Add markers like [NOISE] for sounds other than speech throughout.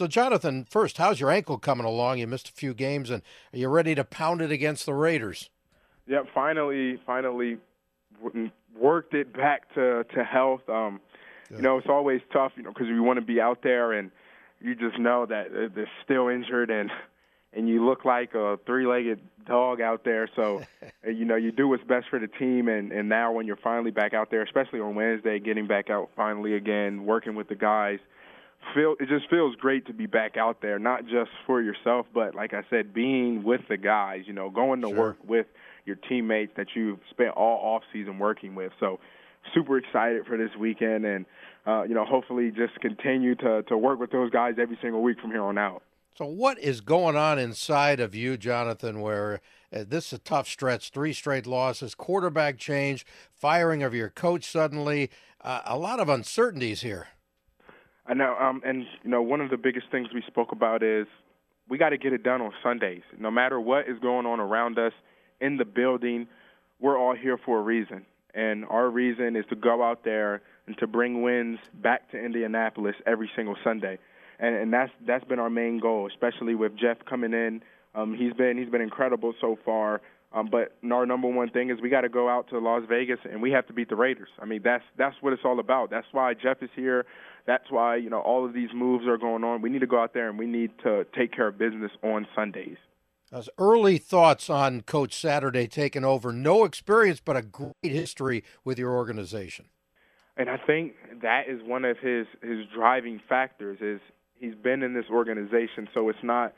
So, Jonathan, first, how's your ankle coming along? You missed a few games, and are you ready to pound it against the Raiders? Yep, finally, finally worked it back to to health. Um, you know, it's always tough, you know, because you want to be out there and you just know that they're still injured and and you look like a three-legged dog out there. So, [LAUGHS] you know, you do what's best for the team. And and now when you're finally back out there, especially on Wednesday, getting back out finally again, working with the guys, feel it just feels great to be back out there, not just for yourself, but like I said, being with the guys. You know, going to sure. work with your teammates that you've spent all off season working with. So, super excited for this weekend, and uh, you know, hopefully just continue to to work with those guys every single week from here on out. So, what is going on inside of you, Jonathan, where uh, this is a tough stretch, three straight losses, quarterback change, firing of your coach suddenly, uh, a lot of uncertainties here. I know, um, and you know, one of the biggest things we spoke about is we got to get it done on Sundays. No matter what is going on around us in the building, we're all here for a reason, and our reason is to go out there and to bring wins back to Indianapolis every single Sunday and and that's that's been our main goal, especially with Jeff coming in. Um, he's been he's been incredible so far. Um, but our number one thing is we got to go out to Las Vegas and we have to beat the Raiders. I mean that's that's what it's all about. That's why Jeff is here. That's why you know all of these moves are going on. We need to go out there and we need to take care of business on Sundays. As early thoughts on Coach Saturday taking over. No experience, but a great history with your organization. And I think that is one of his his driving factors is He's been in this organization, so it's not.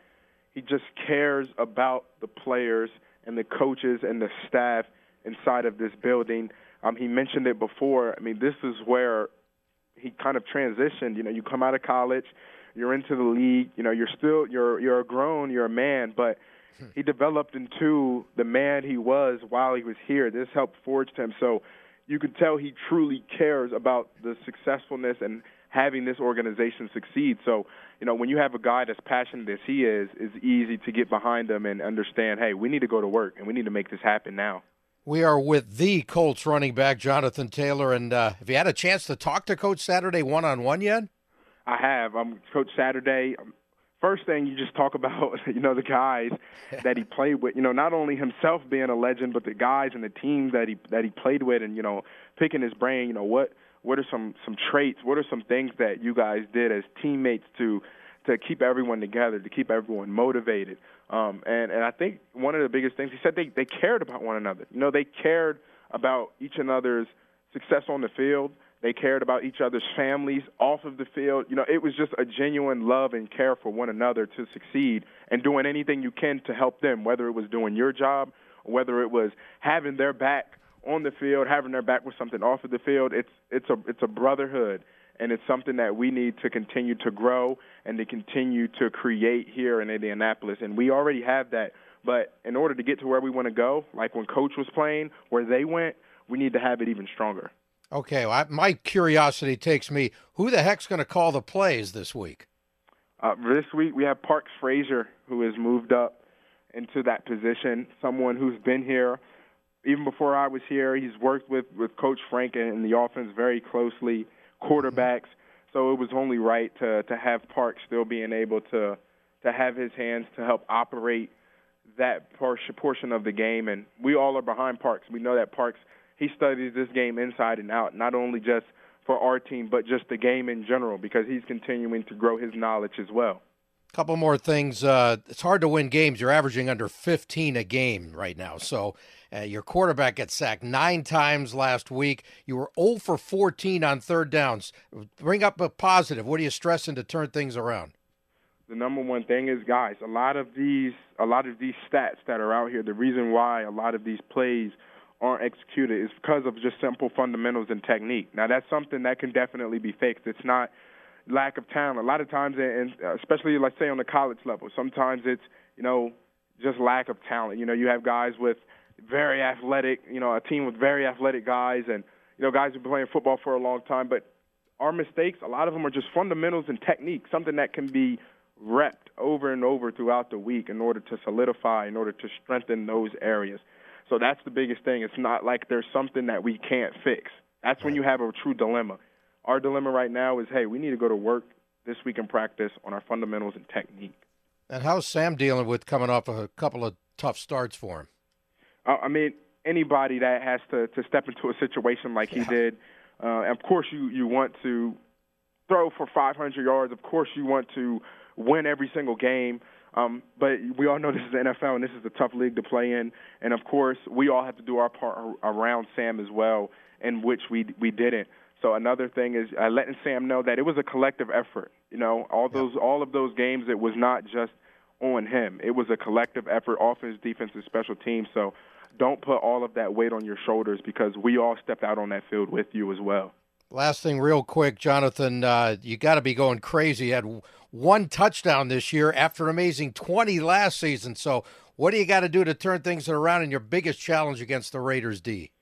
He just cares about the players and the coaches and the staff inside of this building. Um, he mentioned it before. I mean, this is where he kind of transitioned. You know, you come out of college, you're into the league. You know, you're still you're you're a grown, you're a man, but hmm. he developed into the man he was while he was here. This helped forge him. So you could tell he truly cares about the successfulness and having this organization succeed. So, you know, when you have a guy that's passionate as he is, it's easy to get behind him and understand, hey, we need to go to work and we need to make this happen now. We are with the Colts running back, Jonathan Taylor. And uh, have you had a chance to talk to Coach Saturday one on one yet? I have. I'm Coach Saturday. Um, first thing you just talk [LAUGHS] about, you know, the guys that he played with. You know, not only himself being a legend, but the guys and the teams that he that he played with, and you know, picking his brain. You know, what what are some some traits? What are some things that you guys did as teammates to to keep everyone together, to keep everyone motivated? Um, and and I think one of the biggest things he said they they cared about one another. You know, they cared about each another's success on the field. They cared about each other's families off of the field. You know, it was just a genuine love and care for one another to succeed and doing anything you can to help them, whether it was doing your job whether it was having their back on the field, having their back with something off of the field. It's it's a it's a brotherhood, and it's something that we need to continue to grow and to continue to create here in Indianapolis. And we already have that, but in order to get to where we want to go, like when Coach was playing, where they went, we need to have it even stronger. Okay, well, I, my curiosity takes me. Who the heck's going to call the plays this week? Uh, this week we have Parks Frazier, who has moved up into that position. Someone who's been here even before I was here, he's worked with with Coach Frank and the offense very closely, quarterbacks. So it was only right to to have Park still being able to to have his hands to help operate that portion of the game. And we all are behind Parks. We know that Parks he studies this game inside and out, not only just for our team, but just the game in general, because he's continuing to grow his knowledge as well. Couple more things. Uh, it's hard to win games. You're averaging under 15 a game right now. So uh, your quarterback gets sacked nine times last week. You were 0 for 14 on third downs. Bring up a positive. What are you stressing to turn things around? The number one thing is, guys, a lot of these, a lot of these stats that are out here. The reason why a lot of these plays aren't executed is because of just simple fundamentals and technique. Now, that's something that can definitely be fixed. It's not lack of talent. A lot of times, and especially let's say on the college level, sometimes it's you know just lack of talent. You know, you have guys with very athletic, you know, a team with very athletic guys, and you know guys who've been playing football for a long time. But our mistakes, a lot of them are just fundamentals and technique, something that can be repped over and over throughout the week in order to solidify, in order to strengthen those areas. So that's the biggest thing. It's not like there's something that we can't fix. That's when you have a true dilemma our dilemma right now is, hey, we need to go to work this week in practice on our fundamentals and technique. And how's Sam dealing with coming off of a couple of tough starts for him? Uh, I mean, anybody that has to to step into a situation like yeah. he did, uh, of course you you want to throw for 500 yards. Of course you want to win every single game. Um, but we all know this is the NFL and this is a tough league to play in. And of course, we all have to do our part around Sam as well, in which we we didn't. So another thing is uh, letting Sam know that it was a collective effort. You know, all those all of those games, it was not just on him. It was a collective effort, offense, defense, and special teams. So don't put all of that weight on your shoulders because we all stepped out on that field with you as well. Last thing, real quick, Jonathan, uh, you got to be going crazy. You had one touchdown this year after an amazing 20 last season. So, what do you got to do to turn things around in your biggest challenge against the Raiders D?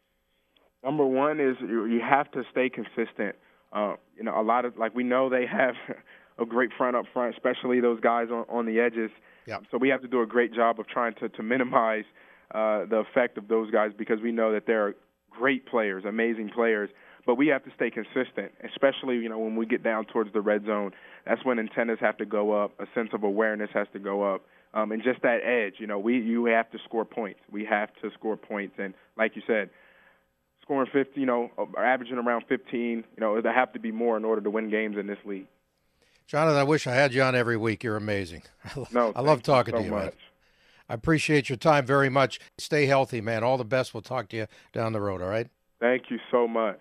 Number one is you, you have to stay consistent. Uh, you know, a lot of like we know they have [LAUGHS] a great front up front, especially those guys on, on the edges. Yep. So we have to do a great job of trying to to minimize uh, the effect of those guys because we know that they're great players, amazing players but we have to stay consistent, especially you know when we get down towards the red zone. That's when antennas have to go up, a sense of awareness has to go up, um, and just that edge. You know, we you have to score points. We have to score points, and like you said, scoring 50, you know, averaging around 15. You know, there have to be more in order to win games in this league. Jonathan, I wish I had you on every week. You're amazing. [LAUGHS] No, I love talking so to you, much. man. I appreciate your time very much. Stay healthy, man. All the best. We'll talk to you down the road, all right? Thank you so much.